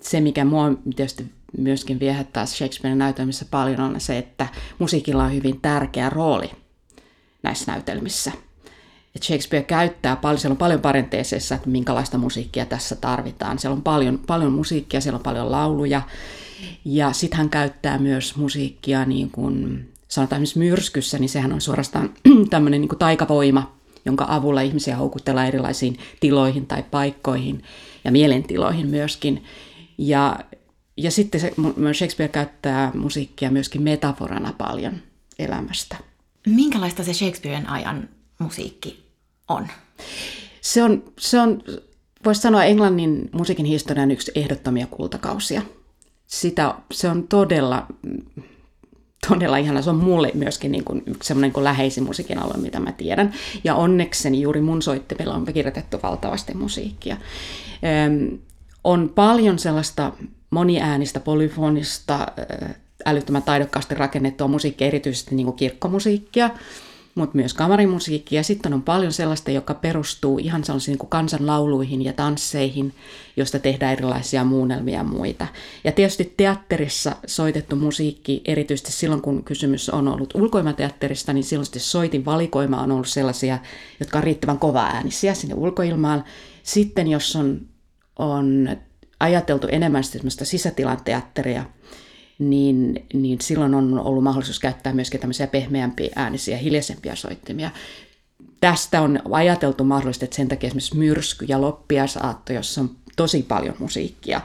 se, mikä mua tietysti myöskin viehättää Shakespearein näytelmissä paljon, on se, että musiikilla on hyvin tärkeä rooli näissä näytelmissä – että Shakespeare käyttää paljon, siellä on paljon parenteeseissa, että minkälaista musiikkia tässä tarvitaan. Siellä on paljon, paljon musiikkia, siellä on paljon lauluja. Ja sitten hän käyttää myös musiikkia, niin kuin sanotaan esimerkiksi myrskyssä, niin sehän on suorastaan <clears throat> tämmöinen niin kuin taikavoima, jonka avulla ihmisiä houkutellaan erilaisiin tiloihin tai paikkoihin ja mielentiloihin myöskin. Ja, ja sitten se, Shakespeare käyttää musiikkia myöskin metaforana paljon elämästä. Minkälaista se Shakespearen ajan musiikki on? Se on, se on voisi sanoa Englannin musiikin historian yksi ehdottomia kultakausia. Sitä, se on todella, todella ihana. Se on mulle myöskin niin kuin yksi semmoinen kuin läheisin musiikin alue, mitä mä tiedän. Ja onnekseni juuri mun soittimella on kirjoitettu valtavasti musiikkia. Öm, on paljon sellaista moniäänistä, polyfonista, älyttömän taidokkaasti rakennettua musiikkia, erityisesti niin kirkkomusiikkia mutta myös kamarimusiikki. Ja sitten on paljon sellaista, joka perustuu ihan sellaisiin niin kansanlauluihin ja tansseihin, joista tehdään erilaisia muunnelmia ja muita. Ja tietysti teatterissa soitettu musiikki, erityisesti silloin kun kysymys on ollut ulkoilmateatterista, niin silloin soitin valikoima on ollut sellaisia, jotka on riittävän kova äänisiä sinne ulkoilmaan. Sitten jos on, on ajateltu enemmän semmoista sisätilanteatteria, niin, niin silloin on ollut mahdollisuus käyttää myöskin tämmöisiä pehmeämpiä äänisiä, hiljaisempia soittimia. Tästä on ajateltu mahdollisesti, että sen takia esimerkiksi myrsky ja loppiaisaatto, jossa on tosi paljon musiikkia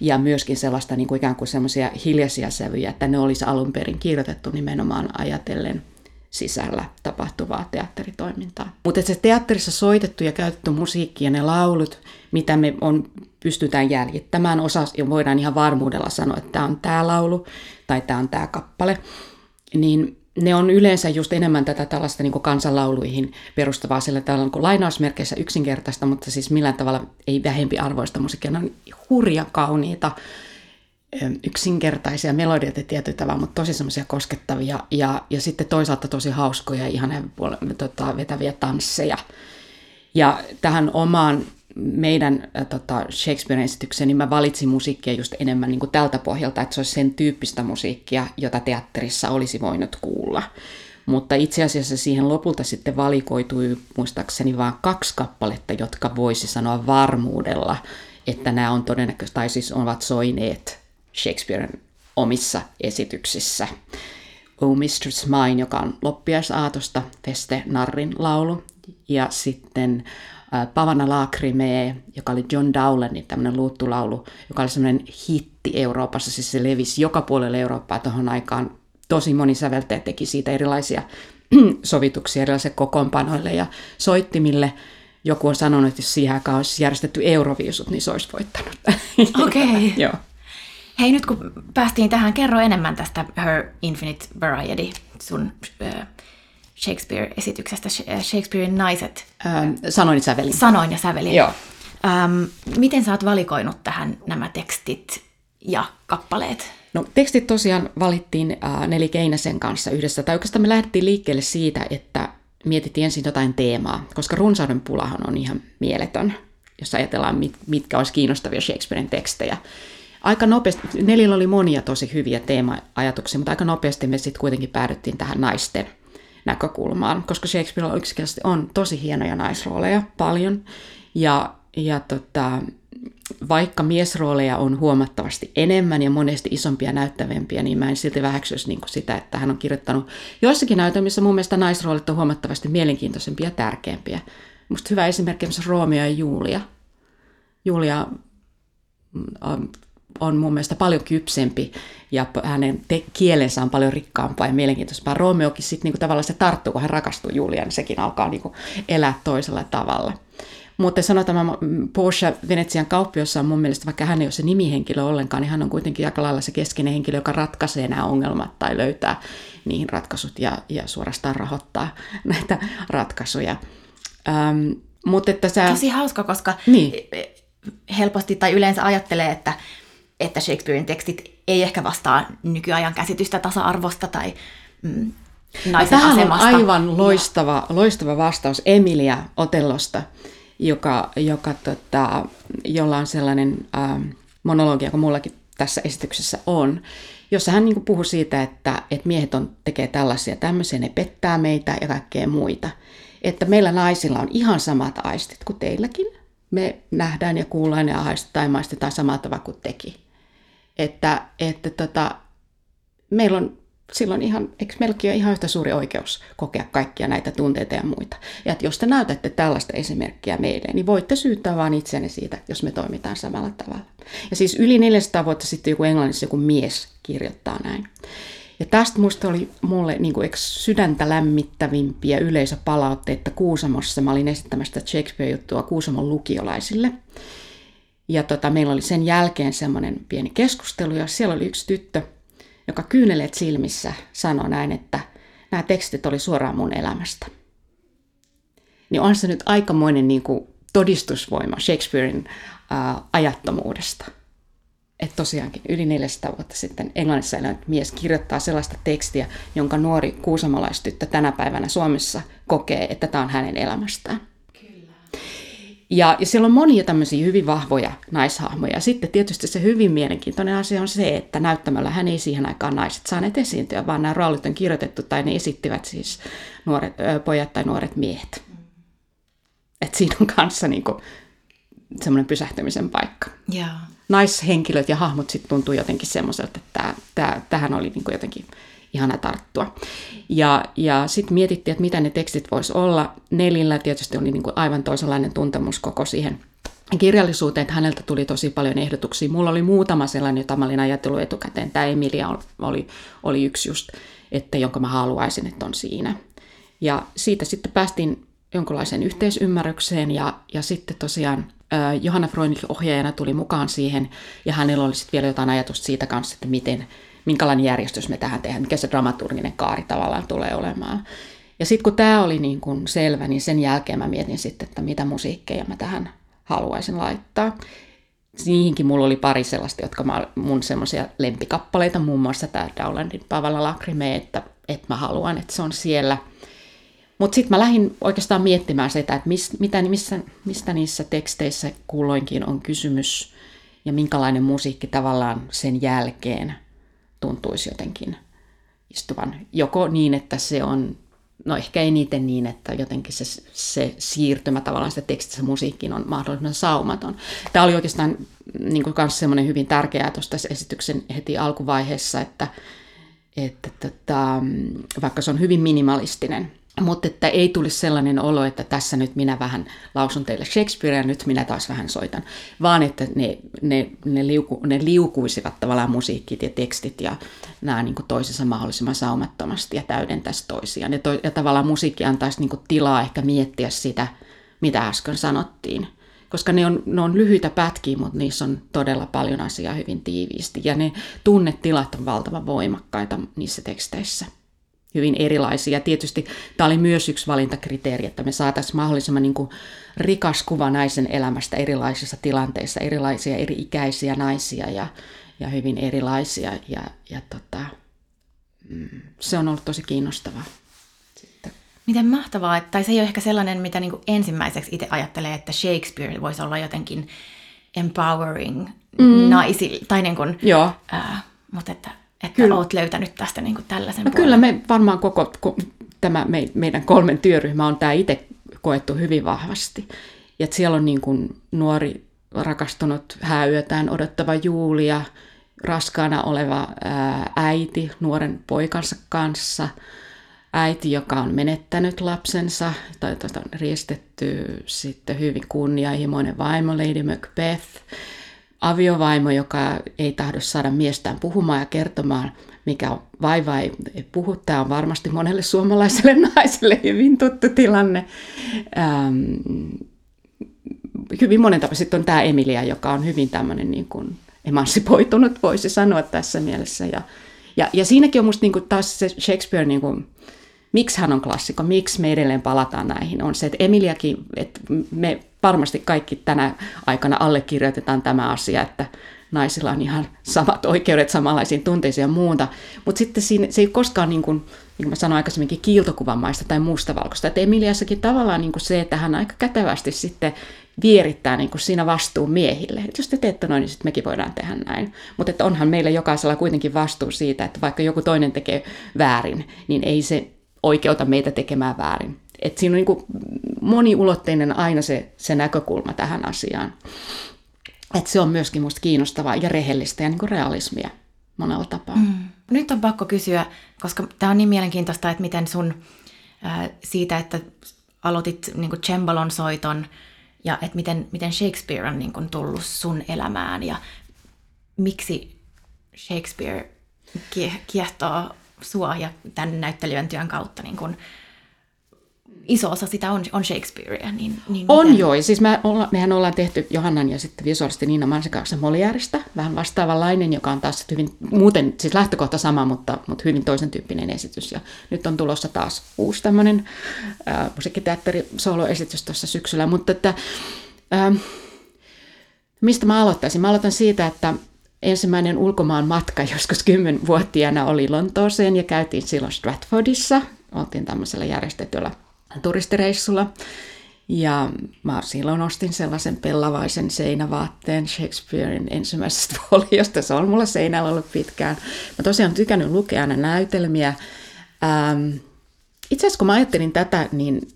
ja myöskin sellaista niin kuin ikään kuin semmoisia hiljaisia sävyjä, että ne olisi alun perin kirjoitettu nimenomaan ajatellen sisällä tapahtuvaa teatteritoimintaa. Mutta se teatterissa soitettu ja käytetty musiikki ja ne laulut, mitä me on, pystytään jäljittämään, osa voidaan ihan varmuudella sanoa, että tämä on tämä laulu tai tämä on tämä kappale, niin ne on yleensä just enemmän tätä tällaista niin kansanlauluihin perustavaa sillä tavalla niin lainausmerkeissä yksinkertaista, mutta siis millään tavalla ei vähempi arvoista musiikkia. Ne on hurja kauniita, yksinkertaisia melodioita tietyllä tavalla, mutta tosi semmoisia koskettavia ja, ja sitten toisaalta tosi hauskoja, ihan tota, vetäviä tansseja. Ja tähän omaan meidän äh, tota, Shakespearen esitykseen, niin mä valitsin musiikkia just enemmän niin kuin tältä pohjalta, että se olisi sen tyyppistä musiikkia, jota teatterissa olisi voinut kuulla. Mutta itse asiassa siihen lopulta sitten valikoitui muistaakseni vain kaksi kappaletta, jotka voisi sanoa varmuudella, että nämä on todennäköisesti, tai siis ovat soineet Shakespearen omissa esityksissä. Oh Mistress Mine, joka on loppiaisaatosta, Feste Narrin laulu, ja sitten Pavana Lacrimee, joka oli John Dowlandin tämmöinen luuttulaulu, joka oli semmoinen hitti Euroopassa, siis se levisi joka puolelle Eurooppaa tuohon aikaan. Tosi moni säveltäjä teki siitä erilaisia <clears throat> sovituksia erilaisille kokoonpanoille ja soittimille. Joku on sanonut, että jos siihen aikaan olisi järjestetty euroviisut, niin se olisi voittanut. <laughs> Okei. Okay. Joo. Hei, nyt kun päästiin tähän, kerro enemmän tästä Her Infinite Variety, sun äh, Shakespeare-esityksestä, äh, Shakespearein naiset. Ähm, sanoin ja sävelin. Sanoin ja sävelin. Joo. Ähm, miten sä oot valikoinut tähän nämä tekstit ja kappaleet? No tekstit tosiaan valittiin äh, Neli Keinäsen kanssa yhdessä. Tai oikeastaan me lähdettiin liikkeelle siitä, että mietittiin ensin jotain teemaa, koska runsauden pulahan on ihan mieletön, jos ajatellaan, mit, mitkä olisi kiinnostavia Shakespearen tekstejä. Aika nopeasti, Nelillä oli monia tosi hyviä teema-ajatuksia, mutta aika nopeasti me sitten kuitenkin päädyttiin tähän naisten näkökulmaan, koska Shakespeare yksinkertaisesti on tosi hienoja naisrooleja paljon. Ja, ja tota, vaikka miesrooleja on huomattavasti enemmän ja monesti isompia näyttävämpiä, niin mä en silti väheksyisi niin sitä, että hän on kirjoittanut joissakin näytelmissä mun mielestä naisroolit on huomattavasti mielenkiintoisempia ja tärkeämpiä. Musta hyvä esimerkki on Romeo ja Julia. Julia mm, on mun mielestä paljon kypsempi ja hänen te- kielensä on paljon rikkaampaa ja mielenkiintoisempaa. Romeokin sitten niinku tavallaan se tarttuu, kun hän rakastuu Juliaan, niin sekin alkaa niinku elää toisella tavalla. Mutta sanotaan, että Porsche Venetsian kauppiossa on mun mielestä, vaikka hän ei ole se nimihenkilö ollenkaan, niin hän on kuitenkin aika lailla se keskeinen henkilö, joka ratkaisee nämä ongelmat tai löytää niihin ratkaisut ja, ja suorastaan rahoittaa <laughs> näitä ratkaisuja. Ähm, mutta että sä... Tosi hauska, koska niin. helposti tai yleensä ajattelee, että että Shakespearein tekstit ei ehkä vastaa nykyajan käsitystä tasa-arvosta tai mm, naisen Tähän asemasta. on aivan loistava, loistava vastaus Emilia Otellosta, joka, joka tota, jolla on sellainen ähm, monologia, joka mullakin tässä esityksessä on, jossa hän niin puhuu siitä, että, että miehet on, tekee tällaisia tämmöisiä, ne pettää meitä ja kaikkea muita. Että meillä naisilla on ihan samat aistit kuin teilläkin. Me nähdään ja kuullaan ja haistetaan ja maistetaan samalla tavalla kuin teki että, että tota, meillä on silloin ihan, eikö ole ihan yhtä suuri oikeus kokea kaikkia näitä tunteita ja muita. Ja että jos te näytätte tällaista esimerkkiä meille, niin voitte syyttää vain itsenne siitä, jos me toimitaan samalla tavalla. Ja siis yli 400 vuotta sitten joku englannissa joku mies kirjoittaa näin. Ja tästä musta oli mulle niin kuin, sydäntä lämmittävimpiä yleisöpalautteita Kuusamossa. Mä olin esittämästä Shakespeare-juttua Kuusamon lukiolaisille. Ja tota, meillä oli sen jälkeen semmoinen pieni keskustelu, ja siellä oli yksi tyttö, joka kyyneleet silmissä sanoi näin, että nämä tekstit oli suoraan mun elämästä. Niin on se nyt aikamoinen niin kuin, todistusvoima Shakespearein ää, ajattomuudesta. Että tosiaankin yli 400 vuotta sitten Englannissa elänyt mies kirjoittaa sellaista tekstiä, jonka nuori kuusamalaistyttö tänä päivänä Suomessa kokee, että tämä on hänen elämästään. Ja, ja siellä on monia tämmöisiä hyvin vahvoja naishahmoja. Sitten tietysti se hyvin mielenkiintoinen asia on se, että näyttämällä hän ei siihen aikaan naiset saaneet esiintyä, vaan nämä roolit on kirjoitettu tai ne esittivät siis nuoret, ö, pojat tai nuoret miehet. Et siinä on kanssa niin kuin, semmoinen pysähtymisen paikka. Joo. Naishenkilöt ja hahmot sitten tuntuu jotenkin semmoiselta, että tää, tää, tähän oli niin jotenkin ihana tarttua. Ja, ja sitten mietittiin, että mitä ne tekstit vois olla. Nelillä tietysti oli niin kuin aivan toisenlainen tuntemus koko siihen kirjallisuuteen, että häneltä tuli tosi paljon ehdotuksia. Mulla oli muutama sellainen, jota mä olin ajatellut etukäteen. Tämä Emilia oli, oli yksi just, että jonka mä haluaisin, että on siinä. Ja siitä sitten päästiin jonkinlaiseen yhteisymmärrykseen ja, ja sitten tosiaan Johanna Freundlich ohjaajana tuli mukaan siihen ja hänellä oli sitten vielä jotain ajatusta siitä kanssa, että miten, minkälainen järjestys me tähän tehdään, mikä se dramaturginen kaari tavallaan tulee olemaan. Ja sitten kun tämä oli niin kun selvä, niin sen jälkeen mä mietin sitten, että mitä musiikkeja mä tähän haluaisin laittaa. Niihinkin mulla oli pari sellaista, jotka mä, mun semmoisia lempikappaleita, muun muassa tämä Dowlandin Pavala Lacrime, että, että mä haluan, että se on siellä. Mutta sitten mä lähdin oikeastaan miettimään sitä, että mis, mitä, missä, mistä niissä teksteissä kulloinkin on kysymys ja minkälainen musiikki tavallaan sen jälkeen tuntuisi jotenkin istuvan. Joko niin, että se on no ehkä eniten niin, että jotenkin se, se siirtymä tavallaan sitä tekstistä musiikkiin on mahdollisimman saumaton. Tämä oli oikeastaan niin kuin myös semmoinen hyvin tärkeää tuosta esityksen heti alkuvaiheessa, että, että tota, vaikka se on hyvin minimalistinen, mutta että ei tulisi sellainen olo, että tässä nyt minä vähän lausun teille Shakespearea, nyt minä taas vähän soitan, vaan että ne, ne, ne, liuku, ne liukuisivat tavallaan musiikkit ja tekstit ja nämä niin toisensa mahdollisimman saumattomasti ja täydentäisi toisiaan. Ja, to, ja tavallaan musiikki antaisi niin tilaa ehkä miettiä sitä, mitä äsken sanottiin. Koska ne on, ne on lyhyitä pätkiä, mutta niissä on todella paljon asiaa hyvin tiiviisti. Ja ne tunnetilat on valtavan voimakkaita niissä teksteissä hyvin erilaisia. Tietysti tämä oli myös yksi valintakriteeri, että me saataisiin mahdollisimman niin kuin rikas kuva naisen elämästä erilaisissa tilanteissa, erilaisia eri ikäisiä naisia ja, ja hyvin erilaisia. Ja, ja tota, mm, se on ollut tosi kiinnostavaa. Sitten. Miten mahtavaa, että, tai se ei ole ehkä sellainen, mitä niin ensimmäiseksi itse ajattelee, että Shakespeare voisi olla jotenkin empowering mm. naisille, tai niin kuin, Joo. Äh, mutta että että kyllä. olet löytänyt tästä niin kuin tällaisen no Kyllä me varmaan koko, ko, tämä me, meidän kolmen työryhmä on tämä itse koettu hyvin vahvasti. Ja että siellä on niin kuin nuori rakastunut hääyötään odottava Julia, raskaana oleva ää, äiti nuoren poikansa kanssa, äiti, joka on menettänyt lapsensa, tai tuota, riistetty sitten hyvin kunnianhimoinen vaimo Lady Macbeth, aviovaimo, joka ei tahdo saada miestään puhumaan ja kertomaan, mikä on vaiva ei puhu. Tämä on varmasti monelle suomalaiselle <laughs> naiselle hyvin tuttu tilanne. Ähm, hyvin monen tapa. Sitten on tämä Emilia, joka on hyvin tämmöinen niin kuin emansipoitunut, voisi sanoa tässä mielessä. Ja, ja, ja siinäkin on musta niin kuin taas se Shakespeare, niin kuin, miksi hän on klassikko, miksi me edelleen palataan näihin, on se, että Emiliakin, että me varmasti kaikki tänä aikana allekirjoitetaan tämä asia, että naisilla on ihan samat oikeudet samanlaisiin tunteisiin ja muuta. Mutta sitten siinä, se ei koskaan, niin kuin, niin kuin mä sanoin aikaisemminkin, kiiltokuvamaista tai mustavalkoista. Että Emiliassakin tavallaan niin kuin se, että hän aika kätevästi sitten vierittää niin kuin siinä vastuun miehille. Että jos te teette noin, niin sitten mekin voidaan tehdä näin. Mutta onhan meillä jokaisella kuitenkin vastuu siitä, että vaikka joku toinen tekee väärin, niin ei se oikeuta meitä tekemään väärin. Et siinä on niin kuin moniulotteinen aina se, se näkökulma tähän asiaan. Et se on myöskin musta kiinnostavaa ja rehellistä ja niin kuin realismia monella tapaa. Mm. Nyt on pakko kysyä, koska tämä on niin mielenkiintoista, että miten sun äh, siitä, että aloitit niin kuin cembalon soiton ja että miten, miten Shakespeare on niin kuin tullut sun elämään ja miksi Shakespeare kiehtoo sua ja tämän näyttelijän työn kautta niin kuin iso osa sitä on, on Shakespearea. Niin, niin on miten? joo, siis me olla, mehän ollaan tehty Johannan ja sitten visuaalisesti Niina Mansikaksen Moliäristä, vähän vastaavanlainen, joka on taas hyvin, muuten siis lähtökohta sama, mutta, mutta hyvin toisen tyyppinen esitys. Ja nyt on tulossa taas uusi tämmöinen äh, musiikkiteatteri soloesitys tuossa syksyllä, mutta että, äh, mistä mä aloittaisin? Mä aloitan siitä, että ensimmäinen ulkomaan matka joskus kymmenvuotiaana oli Lontooseen ja käytiin silloin Stratfordissa. Oltiin tämmöisellä järjestetyllä turistireissulla. Ja mä silloin ostin sellaisen pellavaisen seinävaatteen Shakespearein ensimmäisestä <laughs> foliosta. Se on mulla seinällä ollut pitkään. Mä tosiaan tykännyt lukea aina näytelmiä. Ähm, itse asiassa kun mä ajattelin tätä, niin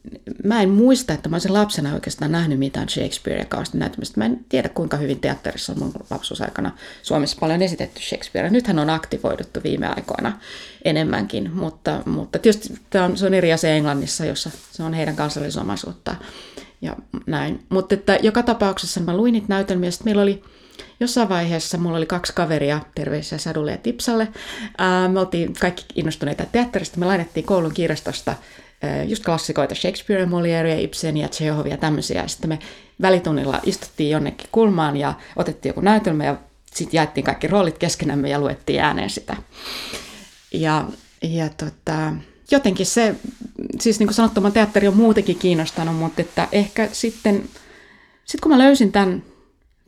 mä en muista, että mä olisin lapsena oikeastaan nähnyt mitään Shakespearea kauheasti näyttämistä. Mä en tiedä, kuinka hyvin teatterissa on mun lapsuusaikana Suomessa paljon esitetty Shakespearea. Nythän on aktivoiduttu viime aikoina enemmänkin, mutta, mutta tietysti tämä on, se on eri asia Englannissa, jossa se on heidän kansallisomaisuuttaan ja näin. Mutta että joka tapauksessa mä luin niitä näytelmiä, meillä oli jossain vaiheessa mulla oli kaksi kaveria, terveisiä Sadulle ja Tipsalle. Me oltiin kaikki innostuneita teatterista. Me lainattiin koulun kirjastosta just klassikoita, Shakespeare, Molière, Ibsen ja Chekhov ja tämmöisiä. Ja sitten me välitunnilla istuttiin jonnekin kulmaan ja otettiin joku näytelmä ja sitten jaettiin kaikki roolit keskenämme ja luettiin ääneen sitä. Ja, ja tota, jotenkin se, siis niin kuin sanottu, teatteri on muutenkin kiinnostanut, mutta että ehkä sitten, sit kun mä löysin tämän,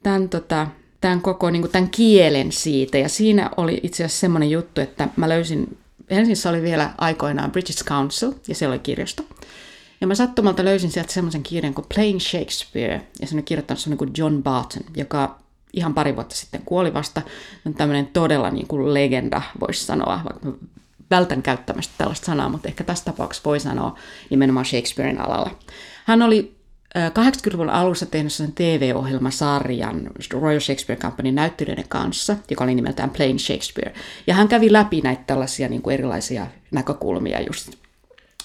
tämän, tota, tämän koko niin kuin tämän kielen siitä, ja siinä oli itse asiassa semmoinen juttu, että mä löysin, Helsingissä oli vielä aikoinaan British Council, ja siellä oli kirjasto, ja mä sattumalta löysin sieltä semmoisen kirjan kuin Playing Shakespeare, ja se on kirjoittanut semmoinen kuin John Barton, joka ihan pari vuotta sitten kuoli vasta. On tämmöinen todella niin kuin legenda, voisi sanoa, vaikka vältän käyttämästä tällaista sanaa, mutta ehkä tässä tapauksessa voi sanoa nimenomaan Shakespearein alalla. Hän oli 80-luvun alussa tehnyt sen TV-ohjelmasarjan Royal Shakespeare Company näyttelijöiden kanssa, joka oli nimeltään Plain Shakespeare. Ja hän kävi läpi näitä tällaisia niin kuin erilaisia näkökulmia just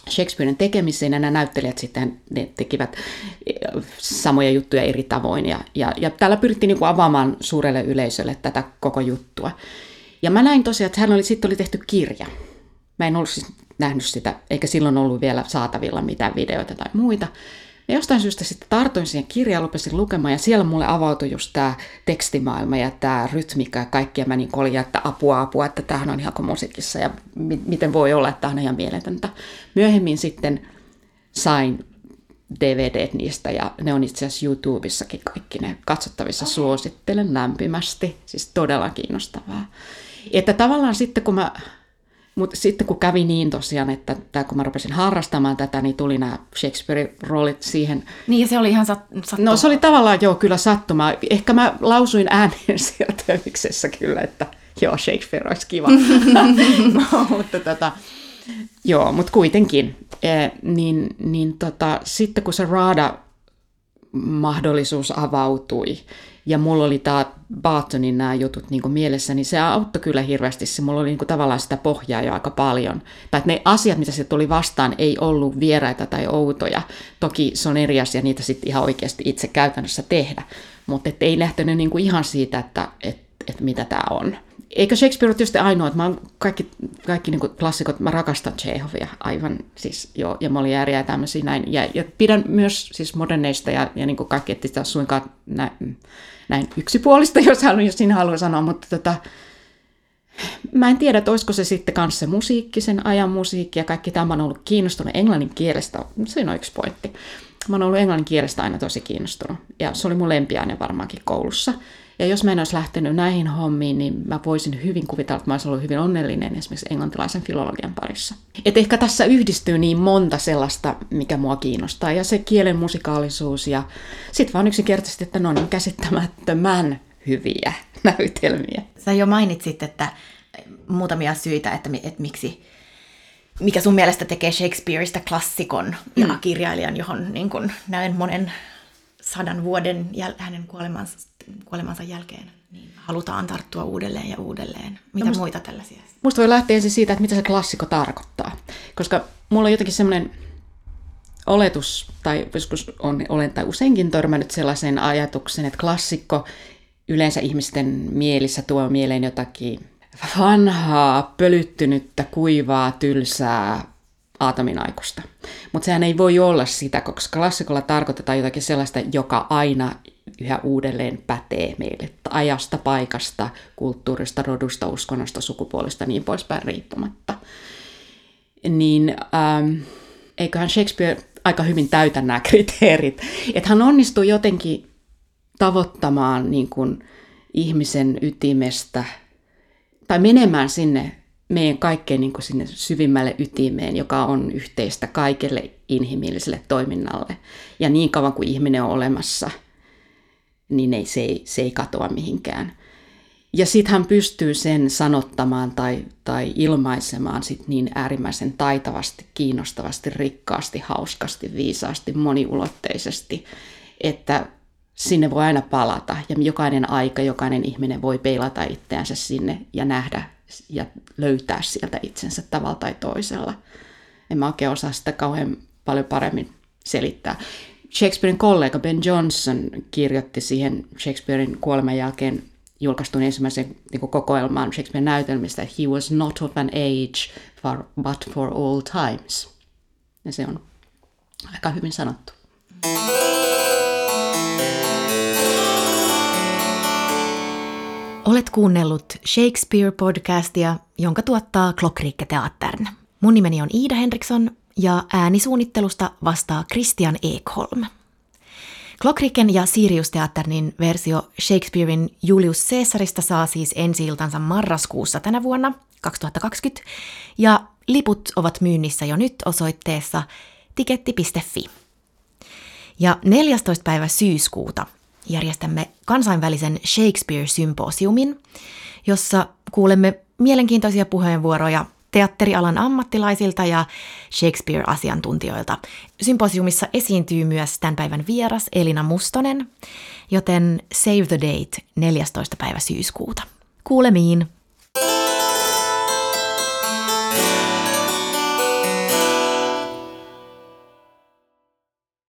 Shakespearen tekemiseen, ja nämä näyttelijät sitten ne tekivät samoja juttuja eri tavoin. Ja, ja, ja täällä pyrittiin niin kuin avaamaan suurelle yleisölle tätä koko juttua. Ja mä näin tosiaan, että hän oli, sitten oli tehty kirja, Mä en ollut siis nähnyt sitä, eikä silloin ollut vielä saatavilla mitään videoita tai muita. Ja jostain syystä sitten tartuin siihen kirjaan, lupesin lukemaan ja siellä mulle avautui just tämä tekstimaailma ja tämä rytmiikka ja kaikki. Ja mä niin olin, että apua, apua, että tämähän on ihan kuin musiikissa ja mi- miten voi olla, että tämä on ihan mieletöntä. Myöhemmin sitten sain DVD niistä ja ne on itse asiassa YouTubessakin kaikki ne katsottavissa. Suosittelen lämpimästi, siis todella kiinnostavaa. Että tavallaan sitten kun mä mutta sitten kun kävi niin tosiaan, että tää, kun mä rupesin harrastamaan tätä, niin tuli nämä Shakespeare-roolit siihen. Niin ja se oli ihan sat- sattuma. No se oli tavallaan joo kyllä sattuma. Ehkä mä lausuin ääneen <laughs> siellä tömiksessä kyllä, että joo Shakespeare olisi kiva. <laughs> <laughs> no, mutta tota, joo, mutta kuitenkin. E, niin, niin tota, sitten kun se Raada mahdollisuus avautui, ja mulla oli tämä Bartonin nämä jutut niin mielessä, niin se auttoi kyllä hirveästi. Se mulla oli niin kuin tavallaan sitä pohjaa jo aika paljon. Tai että ne asiat, mitä se tuli vastaan, ei ollut vieraita tai outoja. Toki se on eri asia niitä sitten ihan oikeasti itse käytännössä tehdä. Mutta ei lähtenyt niin ihan siitä, että, että, että mitä tämä on. Eikä Shakespeare ole tietysti ainoa, että mä oon kaikki, kaikki niin kuin klassikot, mä rakastan Chehovia aivan, siis joo, ja Molièrea ja tämmöisiä näin. Ja, ja pidän myös siis moderneista ja, ja niin kuin kaikki, että sitä suinkaan näin, näin yksipuolista, <laughs> jos, haluan, jos siinä haluaa sanoa, mutta tota, mä en tiedä, että olisiko se sitten kanssa se musiikki, sen ajan musiikki ja kaikki tämä on ollut kiinnostunut englannin kielestä, se on yksi pointti. Mä oon ollut englannin kielestä aina tosi kiinnostunut ja se oli mun lempiaine varmaankin koulussa. Ja jos mä en olisi lähtenyt näihin hommiin, niin mä voisin hyvin kuvitella, että mä olisin ollut hyvin onnellinen esimerkiksi englantilaisen filologian parissa. Et ehkä tässä yhdistyy niin monta sellaista, mikä mua kiinnostaa. Ja se kielen musikaalisuus ja sitten vaan yksinkertaisesti, että ne on niin käsittämättömän hyviä <laughs> näytelmiä. Sä jo mainitsit, että muutamia syitä, että, että miksi mikä sun mielestä tekee Shakespeareista klassikon ja mm. kirjailijan, johon niin kun näin monen sadan vuoden jäl- hänen kuolemansa, kuolemansa jälkeen niin halutaan tarttua uudelleen ja uudelleen. Mitä no musta, muita tällaisia? Musta voi lähteä ensin siitä, että mitä se klassikko tarkoittaa. Koska mulla on jotenkin semmoinen oletus, tai joskus on, olen tai useinkin törmännyt sellaisen ajatuksen, että klassikko yleensä ihmisten mielissä tuo mieleen jotakin vanhaa, pölyttynyttä, kuivaa, tylsää aatominaikusta. Mutta sehän ei voi olla sitä, koska klassikolla tarkoitetaan jotakin sellaista, joka aina yhä uudelleen pätee meille ajasta, paikasta, kulttuurista, rodusta, uskonnosta, sukupuolesta niin poispäin riippumatta. Niin ähm, eiköhän Shakespeare aika hyvin täytä nämä <laughs> kriteerit. Että hän onnistuu jotenkin tavoittamaan niin kuin ihmisen ytimestä tai menemään sinne meidän kaikkein niin kuin sinne syvimmälle ytimeen, joka on yhteistä kaikelle inhimilliselle toiminnalle. Ja niin kauan kuin ihminen on olemassa, niin ei, se, ei, se ei katoa mihinkään. Ja sitten hän pystyy sen sanottamaan tai, tai ilmaisemaan sit niin äärimmäisen taitavasti, kiinnostavasti, rikkaasti, hauskasti, viisaasti, moniulotteisesti, että sinne voi aina palata ja jokainen aika, jokainen ihminen voi peilata itseänsä sinne ja nähdä ja löytää sieltä itsensä tavalla tai toisella. En mä oikein osaa sitä kauhean paljon paremmin selittää. Shakespearein kollega Ben Johnson kirjoitti siihen Shakespearein kuoleman jälkeen julkaistun ensimmäisen niin kokoelman Shakespearein näytelmistä, he was not of an age for, but for all times. Ja se on aika hyvin sanottu. Olet kuunnellut Shakespeare-podcastia, jonka tuottaa Klockrikke Teattern. Mun nimeni on Iida Henriksson ja äänisuunnittelusta vastaa Christian Ekholm. Klockriken ja Sirius Teatternin versio Shakespearein Julius Caesarista saa siis ensi marraskuussa tänä vuonna 2020, ja liput ovat myynnissä jo nyt osoitteessa tiketti.fi. Ja 14. päivä syyskuuta järjestämme kansainvälisen Shakespeare-symposiumin, jossa kuulemme mielenkiintoisia puheenvuoroja teatterialan ammattilaisilta ja Shakespeare-asiantuntijoilta. Symposiumissa esiintyy myös tämän päivän vieras Elina Mustonen, joten save the date 14. päivä syyskuuta. Kuulemiin!